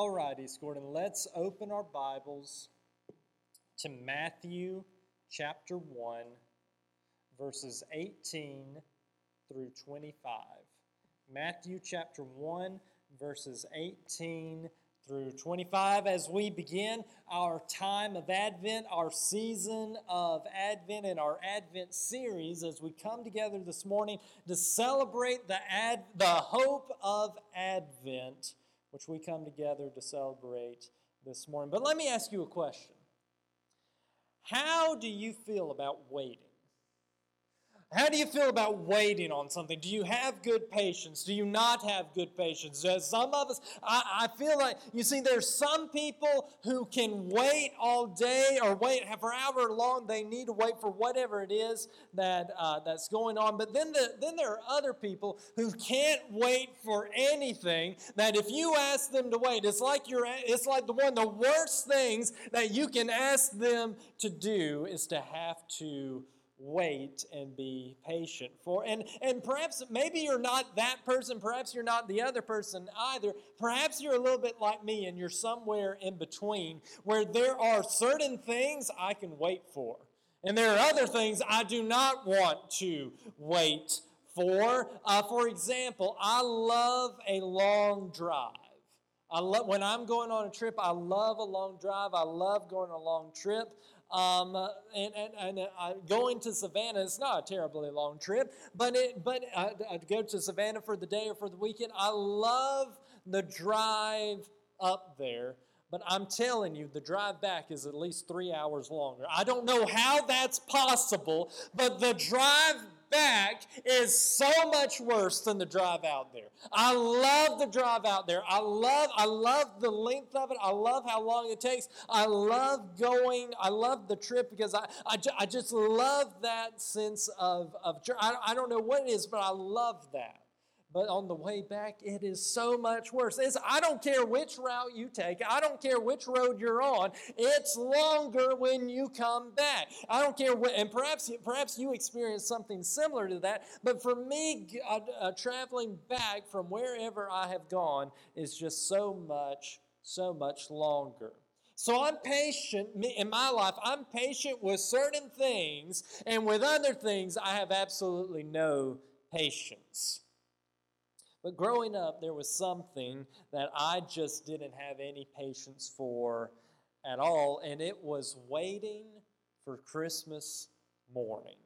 All right, East Gordon, let's open our Bibles to Matthew chapter 1, verses 18 through 25. Matthew chapter 1, verses 18 through 25 as we begin our time of Advent, our season of Advent, and our Advent series as we come together this morning to celebrate the, ad, the hope of Advent, which we come together to celebrate this morning. But let me ask you a question How do you feel about waiting? How do you feel about waiting on something? Do you have good patience? Do you not have good patience? Some of us, I, I, feel like, you see, there's some people who can wait all day or wait for however long they need to wait for whatever it is that uh, that's going on. But then, the, then there are other people who can't wait for anything. That if you ask them to wait, it's like you're, it's like the one of the worst things that you can ask them to do is to have to wait and be patient for and and perhaps maybe you're not that person perhaps you're not the other person either perhaps you're a little bit like me and you're somewhere in between where there are certain things i can wait for and there are other things i do not want to wait for uh, for example i love a long drive I love when I'm going on a trip. I love a long drive. I love going on a long trip. Um, and and, and uh, going to Savannah is not a terribly long trip, but it, but uh, I'd go to Savannah for the day or for the weekend. I love the drive up there. But I'm telling you, the drive back is at least three hours longer. I don't know how that's possible, but the drive back is so much worse than the drive out there. I love the drive out there. I love I love the length of it. I love how long it takes. I love going. I love the trip because I I, I just love that sense of of I, I don't know what it is, but I love that. But on the way back, it is so much worse. It's, I don't care which route you take, I don't care which road you're on, it's longer when you come back. I don't care what, and perhaps, perhaps you experience something similar to that, but for me, uh, uh, traveling back from wherever I have gone is just so much, so much longer. So I'm patient in my life. I'm patient with certain things, and with other things, I have absolutely no patience. But growing up, there was something that I just didn't have any patience for at all, and it was waiting for Christmas morning.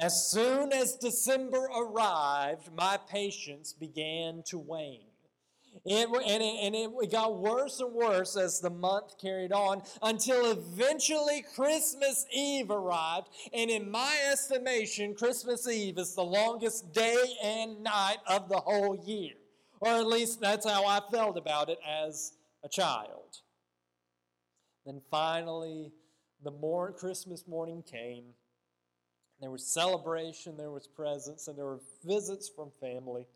As soon as December arrived, my patience began to wane. It, and, it, and it got worse and worse as the month carried on until eventually Christmas Eve arrived. And in my estimation, Christmas Eve is the longest day and night of the whole year. Or at least that's how I felt about it as a child. Then finally, the more Christmas morning came. There was celebration, there was presents, and there were visits from family,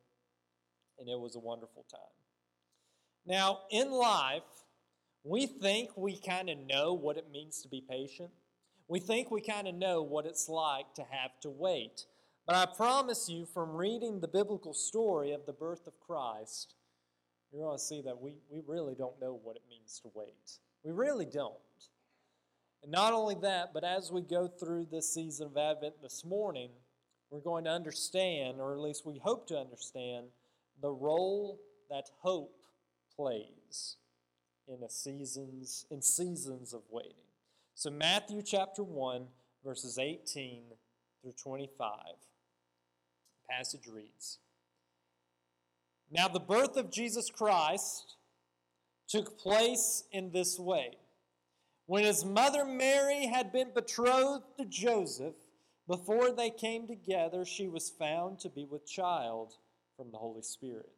and it was a wonderful time. Now, in life, we think we kind of know what it means to be patient. We think we kind of know what it's like to have to wait. But I promise you, from reading the biblical story of the birth of Christ, you're going to see that we, we really don't know what it means to wait. We really don't. And not only that, but as we go through this season of Advent this morning, we're going to understand, or at least we hope to understand, the role that hope plays in a seasons in seasons of waiting. So Matthew chapter 1 verses 18 through 25. The passage reads Now the birth of Jesus Christ took place in this way. When his mother Mary had been betrothed to Joseph, before they came together, she was found to be with child from the Holy Spirit.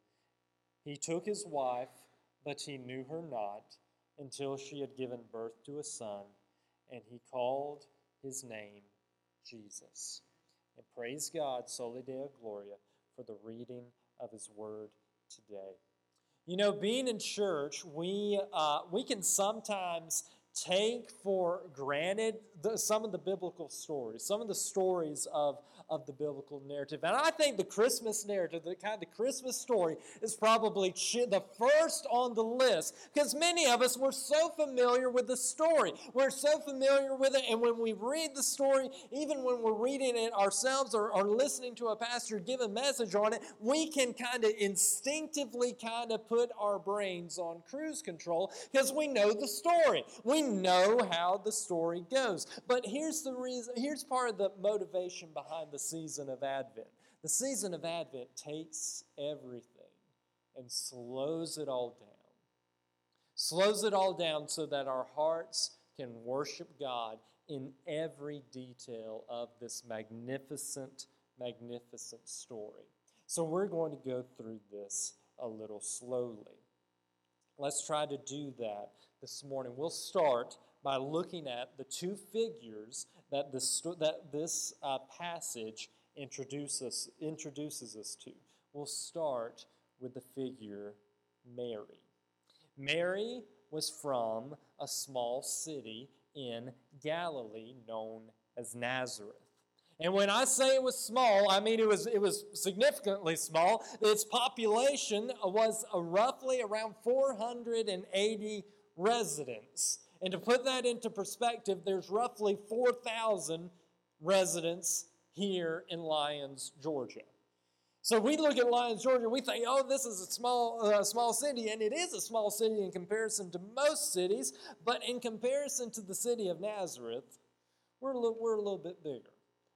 He took his wife, but he knew her not until she had given birth to a son, and he called his name Jesus. And praise God, Soli Deo Gloria, for the reading of his word today. You know, being in church, we, uh, we can sometimes take for granted the, some of the biblical stories, some of the stories of, of the biblical narrative. And I think the Christmas narrative, the kind of the Christmas story, is probably the first on the list because many of us were so familiar with the story. We're so familiar with it, and when we read the story, even when we're reading it ourselves or, or listening to a pastor give a message on it, we can kind of instinctively kind of put our brains on cruise control because we know the story. We know how the story goes. But here's the reason, here's part of the motivation behind the season of Advent. The season of Advent takes everything and slows it all down. Slows it all down so that our hearts can worship God in every detail of this magnificent, magnificent story. So we're going to go through this a little slowly. Let's try to do that this morning. We'll start by looking at the two figures that this, that this uh, passage introduces, introduces us to. We'll start with the figure Mary. Mary was from a small city in Galilee known as Nazareth. And when I say it was small, I mean it was, it was significantly small. Its population was roughly around 480 residents. And to put that into perspective, there's roughly 4,000 residents here in Lyons, Georgia. So we look at Lyons, Georgia, we think, oh, this is a small, uh, small city, and it is a small city in comparison to most cities, but in comparison to the city of Nazareth, we're a little, we're a little bit bigger.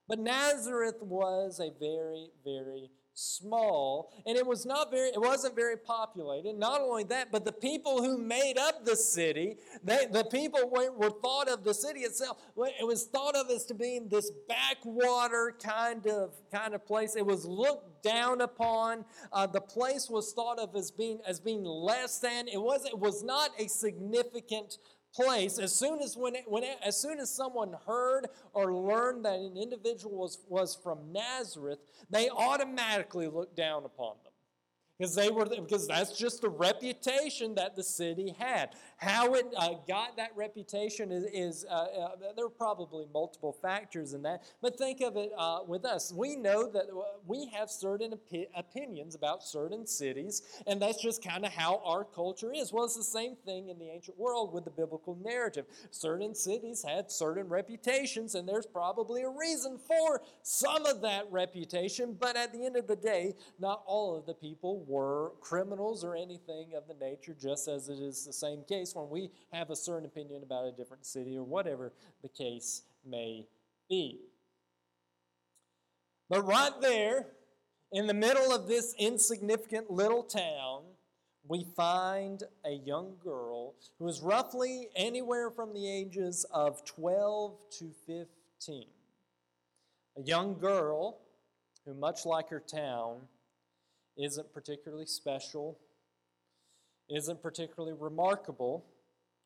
But Nazareth was a very, very small and it was not very it wasn't very populated. Not only that but the people who made up the city they, the people were, were thought of the city itself. It was thought of as to being this backwater kind of kind of place. It was looked down upon. Uh, the place was thought of as being as being less than. It was it was not a significant place, as soon as when, when as soon as someone heard or learned that an individual was, was from Nazareth, they automatically looked down upon them. Because they were because that's just the reputation that the city had how it uh, got that reputation is, is uh, uh, there are probably multiple factors in that but think of it uh, with us. We know that uh, we have certain opi- opinions about certain cities and that's just kind of how our culture is. Well it's the same thing in the ancient world with the biblical narrative. Certain cities had certain reputations and there's probably a reason for some of that reputation but at the end of the day not all of the people were criminals or anything of the nature, just as it is the same case when we have a certain opinion about a different city or whatever the case may be. But right there, in the middle of this insignificant little town, we find a young girl who is roughly anywhere from the ages of 12 to 15. A young girl who, much like her town, isn't particularly special, isn't particularly remarkable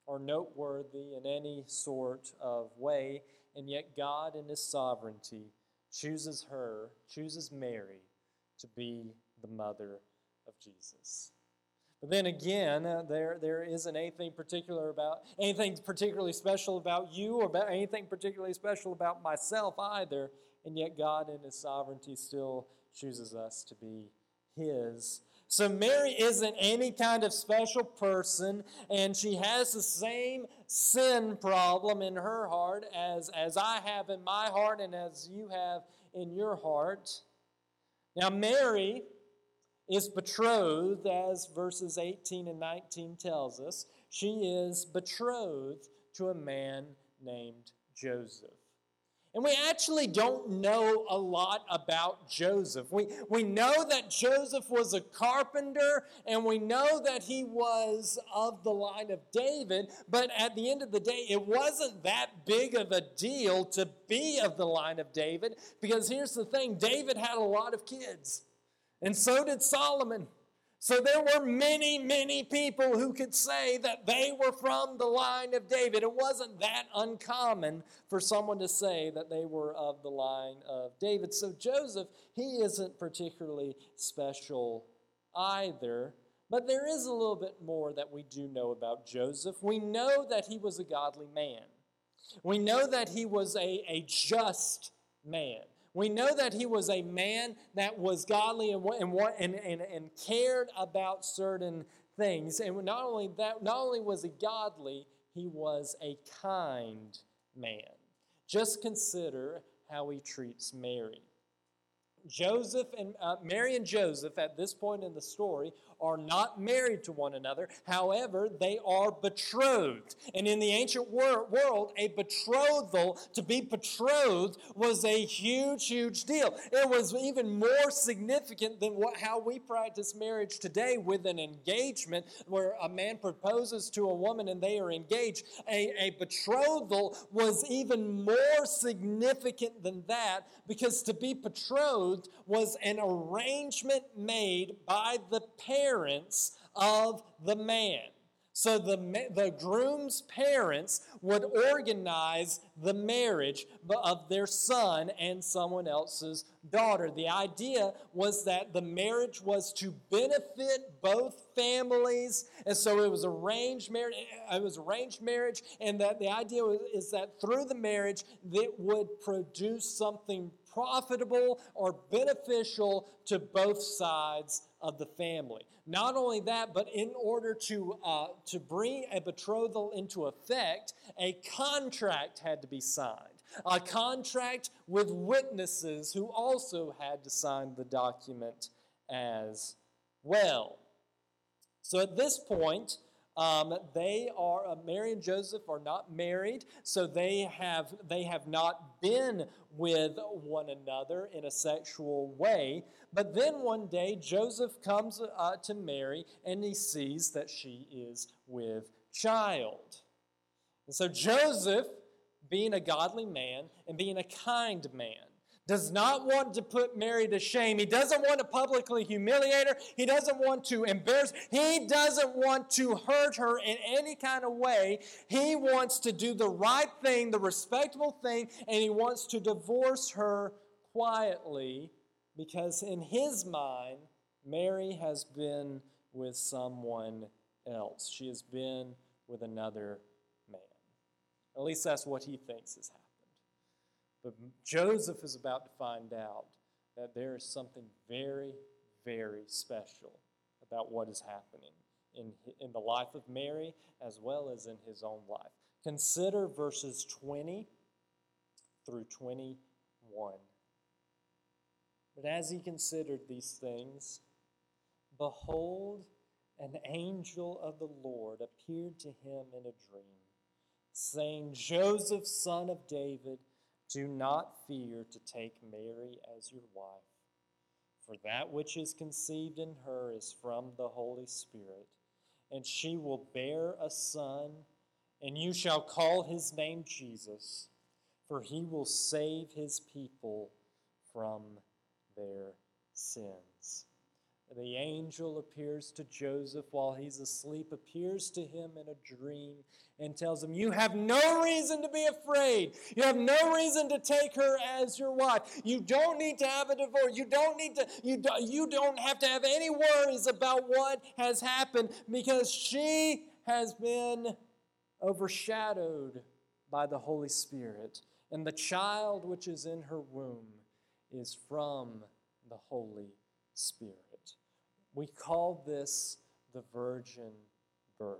or noteworthy in any sort of way, and yet God, in His sovereignty, chooses her, chooses Mary, to be the mother of Jesus. But then again, uh, there, there isn't anything particular about anything particularly special about you or about anything particularly special about myself either, and yet God in His sovereignty still chooses us to be his. So Mary isn't any kind of special person, and she has the same sin problem in her heart as, as I have in my heart and as you have in your heart. Now, Mary is betrothed, as verses 18 and 19 tells us, She is betrothed to a man named Joseph. And we actually don't know a lot about Joseph. We, we know that Joseph was a carpenter and we know that he was of the line of David, but at the end of the day, it wasn't that big of a deal to be of the line of David because here's the thing David had a lot of kids, and so did Solomon. So there were many, many people who could say that they were from the line of David. It wasn't that uncommon for someone to say that they were of the line of David. So Joseph, he isn't particularly special either. But there is a little bit more that we do know about Joseph. We know that he was a godly man. We know that he was a, a just man. We know that he was a man that was godly and, and, and, and cared about certain things. And not only that, not only was he godly, he was a kind man. Just consider how he treats Mary. Joseph and uh, Mary and Joseph at this point in the story are not married to one another. However, they are betrothed. And in the ancient wor- world, a betrothal, to be betrothed, was a huge, huge deal. It was even more significant than what, how we practice marriage today with an engagement where a man proposes to a woman and they are engaged. A, a betrothal was even more significant than that because to be betrothed was an arrangement made by the parents of the man. So the, the groom's parents would organize the marriage of their son and someone else's daughter. The idea was that the marriage was to benefit both families, and so it was arranged marriage. Eh, it was arranged marriage, and that the idea is that through the marriage, it would produce something profitable or beneficial to both sides of the family. Not only that, but in order to, uh, to bring a betrothal into effect, a contract had to be signed. A contract with witnesses who also had to sign the document as well. So at this point, um, they are uh, Mary and Joseph are not married, so they have they have not been with one another in a sexual way. But then one day Joseph comes uh, to Mary and he sees that she is with child. And so Joseph, being a godly man and being a kind man, does not want to put Mary to shame. He doesn't want to publicly humiliate her. He doesn't want to embarrass. He doesn't want to hurt her in any kind of way. He wants to do the right thing, the respectable thing, and he wants to divorce her quietly because in his mind, Mary has been with someone else. She has been with another man. At least that's what he thinks has happened. But Joseph is about to find out that there is something very, very special about what is happening in, in the life of Mary as well as in his own life. Consider verses 20 through 21. But as he considered these things, behold, an angel of the Lord appeared to him in a dream, saying, Joseph, son of David, do not fear to take Mary as your wife, for that which is conceived in her is from the Holy Spirit, and she will bear a son, and you shall call his name Jesus, for he will save his people from their sins. The angel appears to Joseph while he's asleep, appears to him in a dream, and tells him, You have no reason to be afraid. You have no reason to take her as your wife. You don't need to have a divorce. You don't need to, you, do, you don't have to have any worries about what has happened because she has been overshadowed by the Holy Spirit. And the child which is in her womb is from the Holy Spirit. We call this the virgin birth.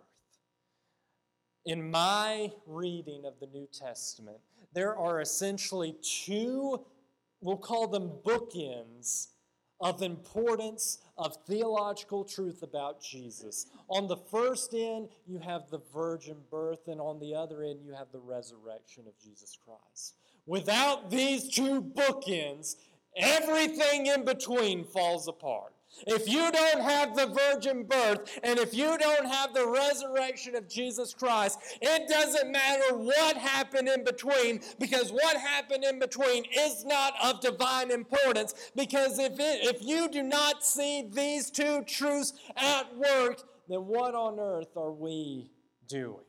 In my reading of the New Testament, there are essentially two, we'll call them bookends, of importance of theological truth about Jesus. On the first end, you have the virgin birth, and on the other end, you have the resurrection of Jesus Christ. Without these two bookends, everything in between falls apart. If you don't have the virgin birth and if you don't have the resurrection of Jesus Christ, it doesn't matter what happened in between because what happened in between is not of divine importance. Because if, it, if you do not see these two truths at work, then what on earth are we doing?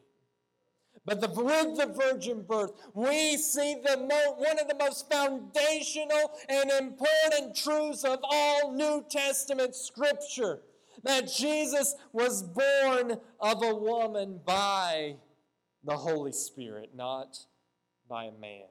But the, with the virgin birth, we see the mo- one of the most foundational and important truths of all New Testament scripture that Jesus was born of a woman by the Holy Spirit, not by a man.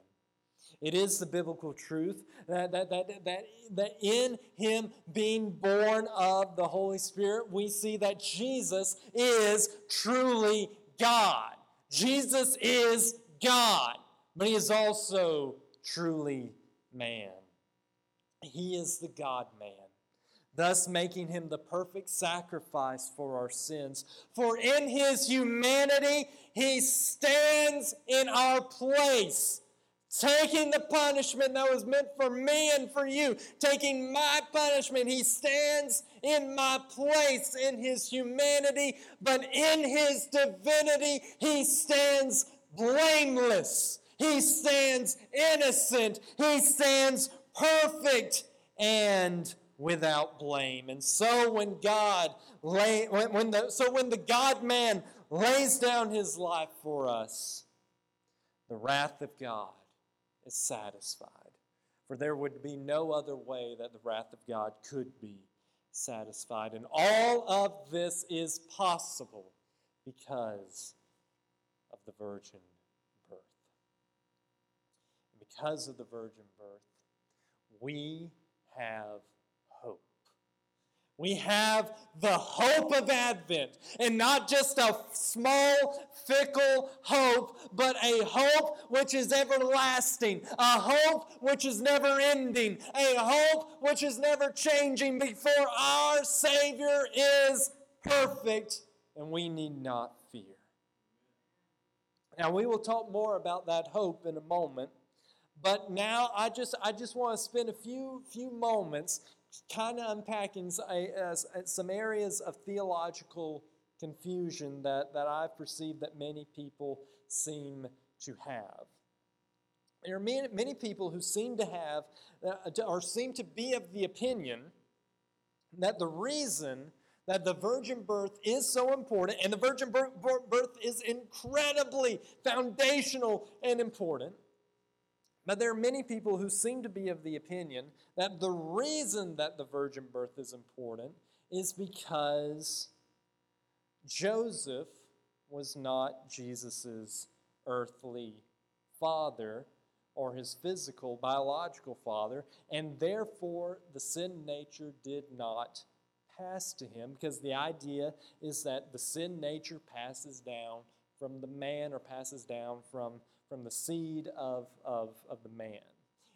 It is the biblical truth that, that, that, that, that in him being born of the Holy Spirit, we see that Jesus is truly God. Jesus is God, but he is also truly man. He is the God man, thus making him the perfect sacrifice for our sins. For in his humanity, he stands in our place taking the punishment that was meant for me and for you, taking my punishment. He stands in my place in his humanity, but in his divinity, he stands blameless. He stands innocent. He stands perfect and without blame. And so when God lay, when, when the, so when the God man lays down his life for us, the wrath of God is satisfied. For there would be no other way that the wrath of God could be satisfied. And all of this is possible because of the virgin birth. And because of the virgin birth, we have we have the hope of Advent, and not just a small, fickle hope, but a hope which is everlasting, a hope which is never ending, a hope which is never changing before our Savior is perfect, and we need not fear. Now, we will talk more about that hope in a moment. But now I just I just want to spend a few few moments kind of unpacking some areas of theological confusion that, that I've perceived that many people seem to have. There are many, many people who seem to have, uh, or seem to be of the opinion that the reason that the virgin birth is so important, and the virgin birth is incredibly foundational and important, but there are many people who seem to be of the opinion that the reason that the virgin birth is important is because Joseph was not Jesus' earthly father or his physical, biological father, and therefore the sin nature did not pass to him because the idea is that the sin nature passes down from the man or passes down from from the seed of, of, of the man.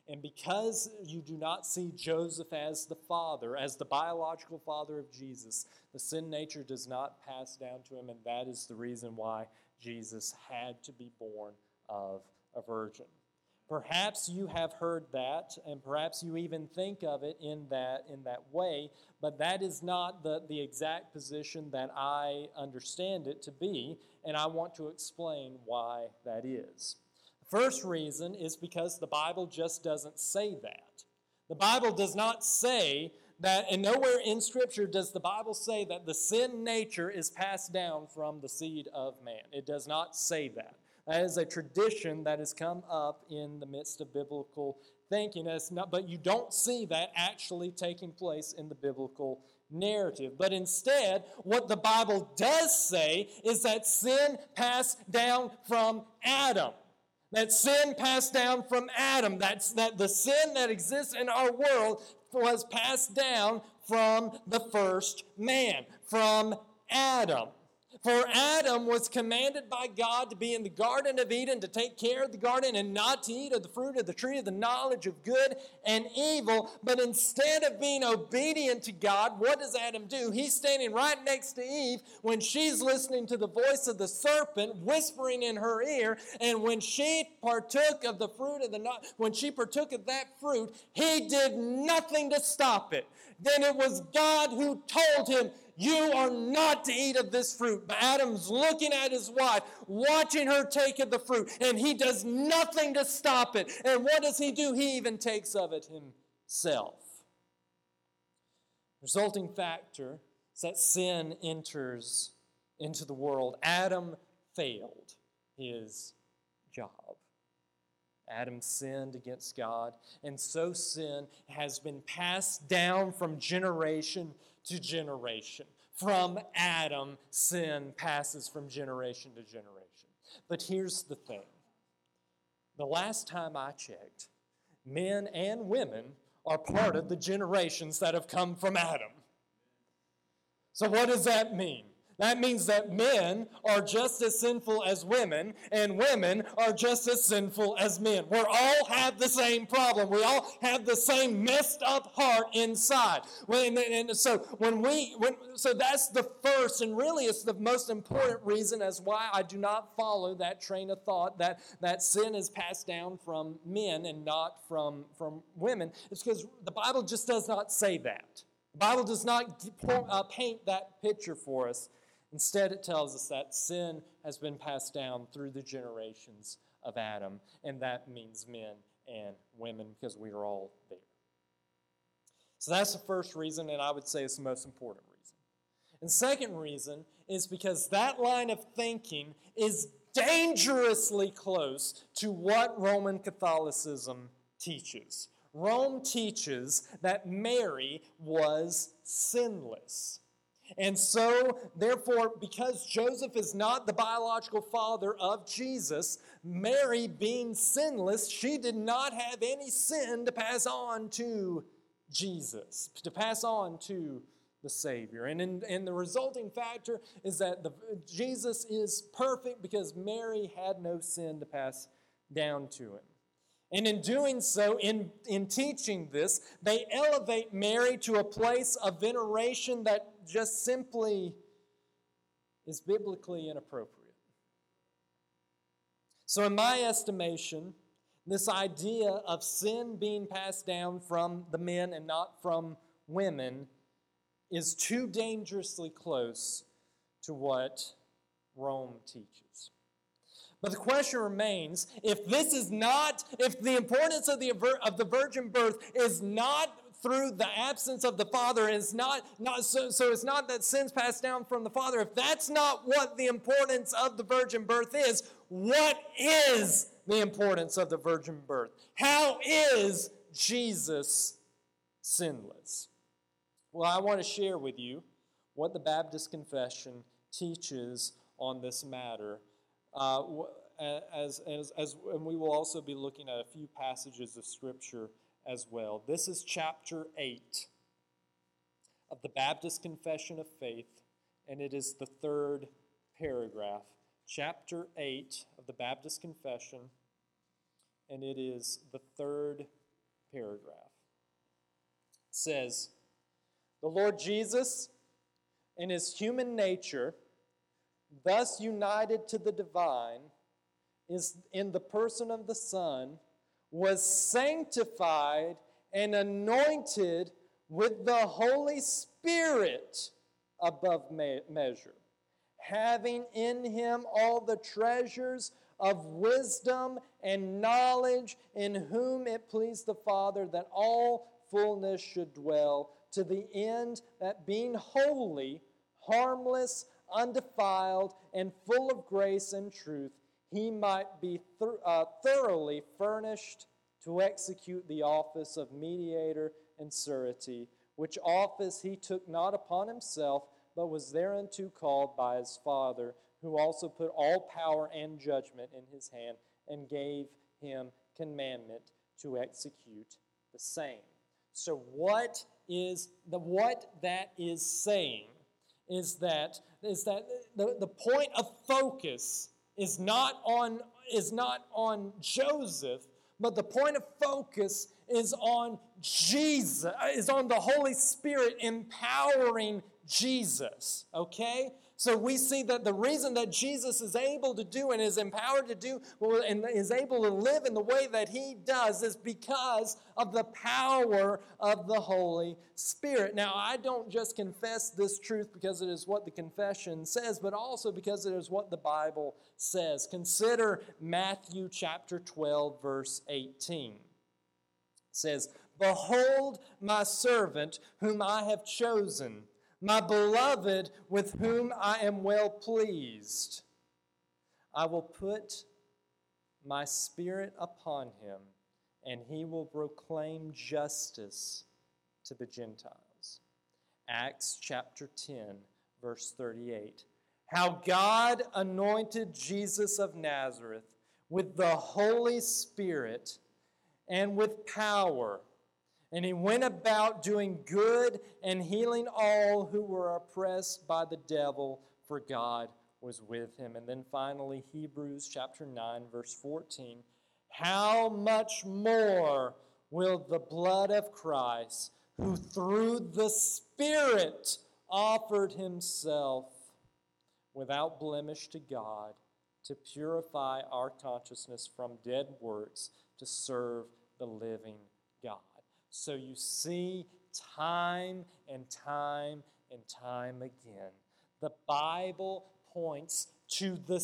And because you do not see Joseph as the father, as the biological father of Jesus, the sin nature does not pass down to him, and that is the reason why Jesus had to be born of a virgin. Perhaps you have heard that, and perhaps you even think of it in that, in that way, but that is not the, the exact position that I understand it to be, and I want to explain why that is. First reason is because the Bible just doesn't say that. The Bible does not say that, and nowhere in Scripture does the Bible say that the sin nature is passed down from the seed of man. It does not say that. That is a tradition that has come up in the midst of biblical thinking. Not, but you don't see that actually taking place in the biblical narrative. But instead, what the Bible does say is that sin passed down from Adam that sin passed down from Adam. That's that the sin that exists in our world was passed down from the first man, from Adam. For Adam was commanded by God to be in the Garden of Eden, to take care of the garden and not to eat of the fruit of the tree of the knowledge of good and evil. But instead of being obedient to God, what does Adam do? He's standing right next to Eve when she's listening to the voice of the serpent whispering in her ear. And when she partook of the fruit of the when she partook of that fruit, he did nothing to stop it. Then it was God who told him, you are not to eat of this fruit. But Adam's looking at his wife, watching her take of the fruit, and he does nothing to stop it. And what does he do? He even takes of it himself. Resulting factor is that sin enters into the world. Adam failed his job. Adam sinned against God, and so sin has been passed down from generation to generation. From Adam, sin passes from generation to generation. But here's the thing the last time I checked, men and women are part of the generations that have come from Adam. So, what does that mean? That means that men are just as sinful as women, and women are just as sinful as men. We all have the same problem. We all have the same messed up heart inside. And so when we, when, so that's the first, and really it's the most important reason as why I do not follow that train of thought that that sin is passed down from men and not from from women. It's because the Bible just does not say that. The Bible does not uh, paint that picture for us. Instead, it tells us that sin has been passed down through the generations of Adam, and that means men and women because we are all there. So that's the first reason, and I would say it's the most important reason. And second reason is because that line of thinking is dangerously close to what Roman Catholicism teaches. Rome teaches that Mary was sinless. And so, therefore, because Joseph is not the biological father of Jesus, Mary, being sinless, she did not have any sin to pass on to Jesus, to pass on to the Savior. And, in, and the resulting factor is that the, Jesus is perfect because Mary had no sin to pass down to him. And in doing so, in, in teaching this, they elevate Mary to a place of veneration that just simply is biblically inappropriate. So, in my estimation, this idea of sin being passed down from the men and not from women is too dangerously close to what Rome teaches. But the question remains if this is not, if the importance of the, of the virgin birth is not through the absence of the father is not, not so, so it's not that sins passed down from the father. If that's not what the importance of the virgin birth is what is the importance of the virgin birth? How is jesus sinless? Well i want to share with you what the baptist confession teaches on this matter. Uh, as, as, as, and we will also be looking at a few passages of scripture as well. This is chapter 8 of the Baptist Confession of Faith, and it is the third paragraph. Chapter 8 of the Baptist Confession, and it is the third paragraph. It says, The Lord Jesus, in his human nature, thus united to the divine, is in the person of the Son was sanctified and anointed with the Holy Spirit above me- measure, having in him all the treasures of wisdom and knowledge, in whom it pleased the Father that all fullness should dwell, to the end that being holy, harmless, undefiled, and full of grace and truth, he might be th- uh, thoroughly furnished to execute the office of mediator and surety, which office he took not upon himself, but was thereunto called by his Father, who also put all power and judgment in his hand, and gave him commandment to execute the same. So, what is the what that is saying is that is that the, the point of focus is not on is not on Joseph, but the point of focus is on Jesus, is on the Holy Spirit empowering Jesus. Okay? So we see that the reason that Jesus is able to do and is empowered to do and is able to live in the way that he does is because of the power of the Holy Spirit. Now, I don't just confess this truth because it is what the confession says, but also because it is what the Bible says. Consider Matthew chapter 12, verse 18. It says, Behold my servant whom I have chosen my beloved with whom I am well pleased. I will put my spirit upon him, and he will proclaim justice to the Gentiles. Acts chapter 10, verse 38. How God anointed Jesus of Nazareth with the Holy Spirit and with power and he went about doing good and healing all who were oppressed by the devil, for God was with him. And then finally, Hebrews chapter 9, verse 14. How much more will the blood of Christ, who through the Spirit offered himself without blemish to God, to purify our consciousness from dead works to serve the living? So you see time and time and time again. The Bible points to the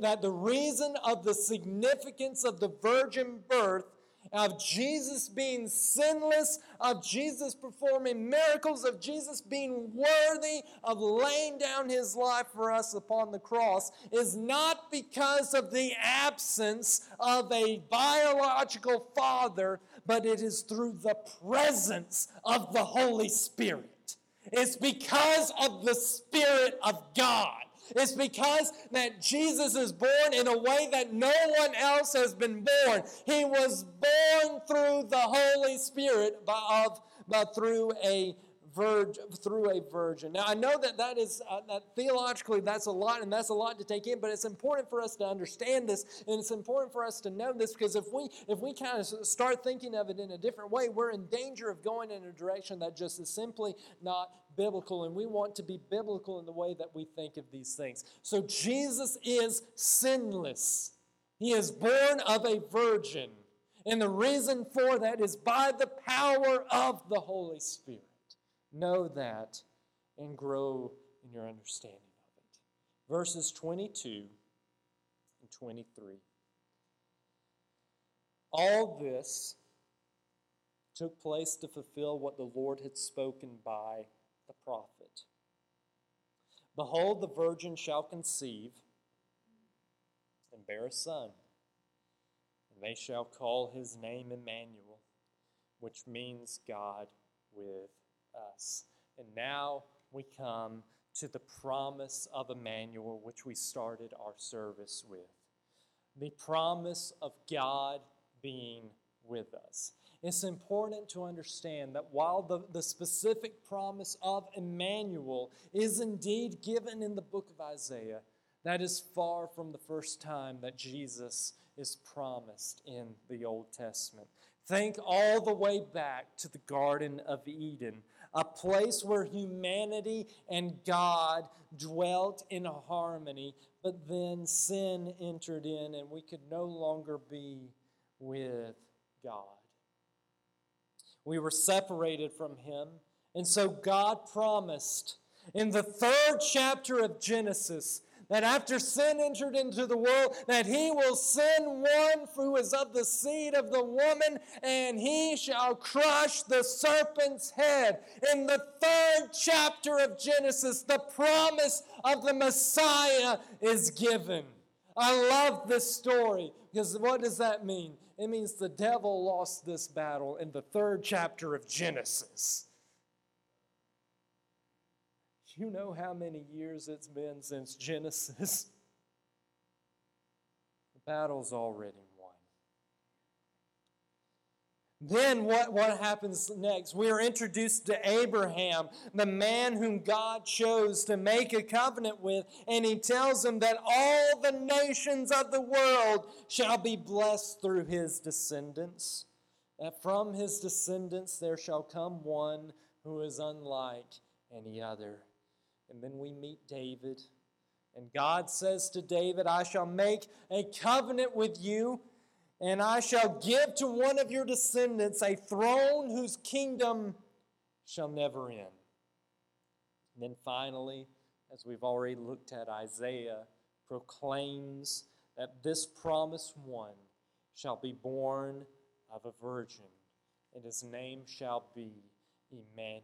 that the reason of the significance of the virgin birth of Jesus being sinless, of Jesus performing miracles, of Jesus being worthy of laying down his life for us upon the cross is not because of the absence of a biological father, but it is through the presence of the Holy Spirit. It's because of the Spirit of God. It's because that Jesus is born in a way that no one else has been born. He was born through the Holy Spirit by, of, but through a virgin, through a virgin. Now I know that that is uh, that theologically that's a lot, and that's a lot to take in. But it's important for us to understand this, and it's important for us to know this because if we if we kind of start thinking of it in a different way, we're in danger of going in a direction that just is simply not biblical, and we want to be biblical in the way that we think of these things. So Jesus is sinless. He is born of a virgin. And the reason for that is by the power of the Holy Spirit. Know that and grow in your understanding of it. Verses 22 and 23. All this took place to fulfill what the Lord had spoken by the prophet. Behold, the virgin shall conceive and bear a son, and they shall call his name Emmanuel, which means God with us. And now we come to the promise of Emmanuel, which we started our service with. The promise of God being with us. It's important to understand that while the, the specific promise of Emmanuel is indeed given in the book of Isaiah, that is far from the first time that Jesus is promised in the Old Testament. Think all the way back to the Garden of Eden, a place where humanity and God dwelt in harmony, but then sin entered in and we could no longer be with God. We were separated from Him, and so God promised in the third chapter of Genesis that after sin entered into the world, that he will send one who is of the seed of the woman, and he shall crush the serpent's head. In the third chapter of Genesis, the promise of the Messiah is given. I love this story because what does that mean? It means the devil lost this battle in the third chapter of Genesis. You know how many years it's been since Genesis? the battle's already won. Then what, what happens next? We are introduced to Abraham, the man whom God chose to make a covenant with, and he tells him that all the nations of the world shall be blessed through his descendants. That from his descendants there shall come one who is unlike any other. And then we meet David, and God says to David, I shall make a covenant with you and I shall give to one of your descendants a throne whose kingdom shall never end. And then finally, as we've already looked at, Isaiah proclaims that this promised one shall be born of a virgin, and his name shall be Emmanuel.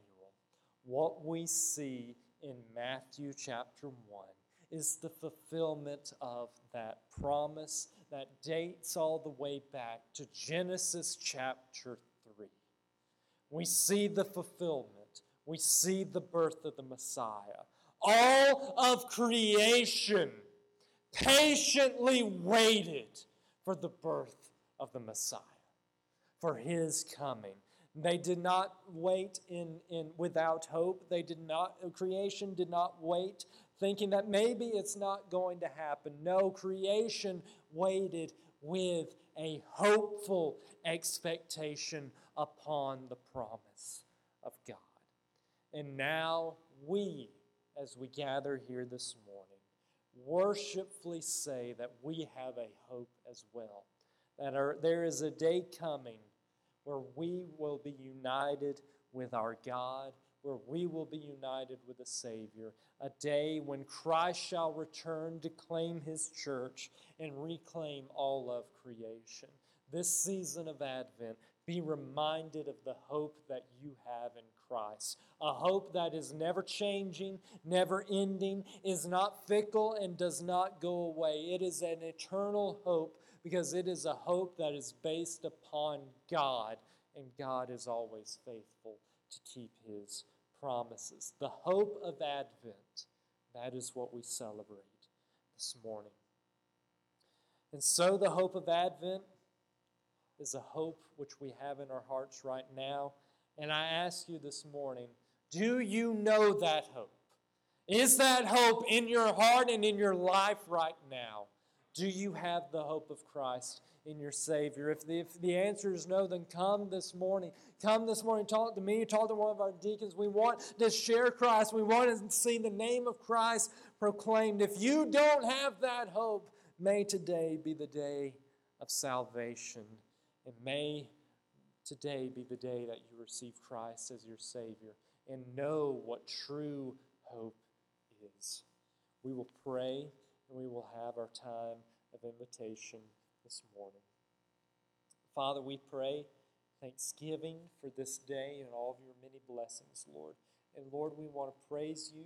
What we see in Matthew chapter 1 is the fulfillment of that promise that dates all the way back to Genesis chapter 3. We see the fulfillment, we see the birth of the Messiah. All of creation patiently waited for the birth of the Messiah, for his coming. They did not wait in, in without hope. They did not creation did not wait thinking that maybe it's not going to happen. No, creation waited with a hopeful expectation upon the promise of God. And now we, as we gather here this morning, worshipfully say that we have a hope as well. That our, there is a day coming where we will be united with our God where we will be united with the Savior, a day when Christ shall return to claim his church and reclaim all of creation. This season of Advent, be reminded of the hope that you have in Christ. A hope that is never changing, never ending, is not fickle, and does not go away. It is an eternal hope because it is a hope that is based upon God, and God is always faithful to keep his promises. The hope of Advent, that is what we celebrate this morning. And so, the hope of Advent is a hope which we have in our hearts right now. And I ask you this morning do you know that hope? Is that hope in your heart and in your life right now? Do you have the hope of Christ in your Savior? If the, if the answer is no, then come this morning. Come this morning, talk to me, talk to one of our deacons. We want to share Christ. We want to see the name of Christ proclaimed. If you don't have that hope, may today be the day of salvation. And may today be the day that you receive Christ as your Savior and know what true hope is. We will pray and we will have our time of invitation this morning. Father, we pray thanksgiving for this day and all of your many blessings, Lord. And Lord, we want to praise you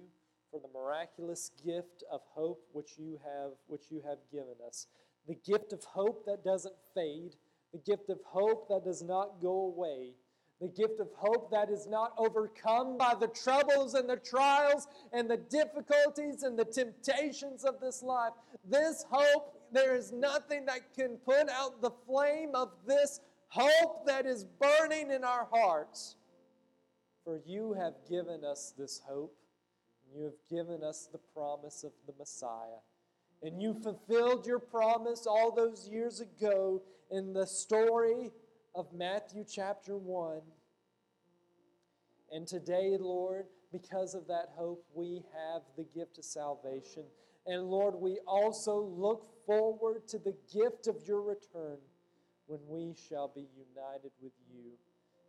for the miraculous gift of hope which you have which you have given us. The gift of hope that doesn't fade, the gift of hope that does not go away, the gift of hope that is not overcome by the troubles and the trials and the difficulties and the temptations of this life. This hope, there is nothing that can put out the flame of this hope that is burning in our hearts. For you have given us this hope. and You have given us the promise of the Messiah. And you fulfilled your promise all those years ago in the story of Matthew chapter 1. And today, Lord, because of that hope, we have the gift of salvation. And Lord, we also look forward to the gift of your return when we shall be united with you.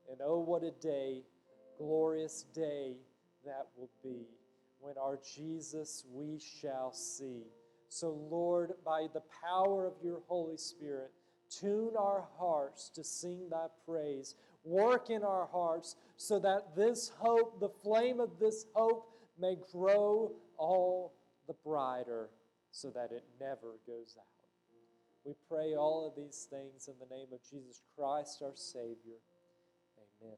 And oh, what a day, glorious day that will be when our Jesus we shall see. So, Lord, by the power of your Holy Spirit, Tune our hearts to sing thy praise. Work in our hearts so that this hope, the flame of this hope, may grow all the brighter so that it never goes out. We pray all of these things in the name of Jesus Christ, our Savior. Amen.